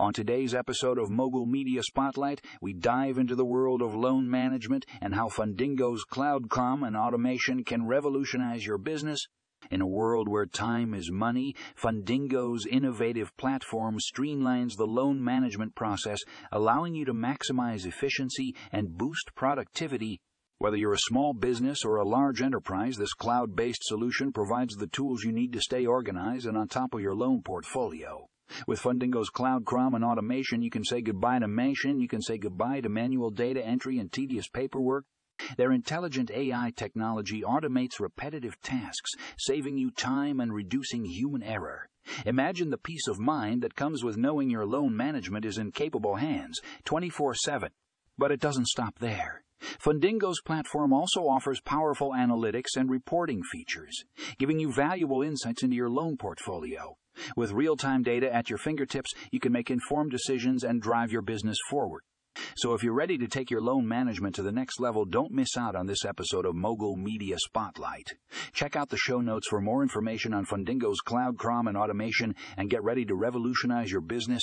On today's episode of Mogul Media Spotlight, we dive into the world of loan management and how Fundingo's cloud comm and automation can revolutionize your business. In a world where time is money, Fundingo's innovative platform streamlines the loan management process, allowing you to maximize efficiency and boost productivity. Whether you're a small business or a large enterprise, this cloud based solution provides the tools you need to stay organized and on top of your loan portfolio. With Fundingo's Cloud comm and automation, you can say goodbye to Mation, you can say goodbye to manual data entry and tedious paperwork. Their intelligent AI technology automates repetitive tasks, saving you time and reducing human error. Imagine the peace of mind that comes with knowing your loan management is in capable hands 24 7. But it doesn't stop there. Fundingo's platform also offers powerful analytics and reporting features, giving you valuable insights into your loan portfolio. With real time data at your fingertips, you can make informed decisions and drive your business forward. So if you're ready to take your loan management to the next level, don't miss out on this episode of Mogul Media Spotlight. Check out the show notes for more information on Fundingo's cloud comm and automation and get ready to revolutionize your business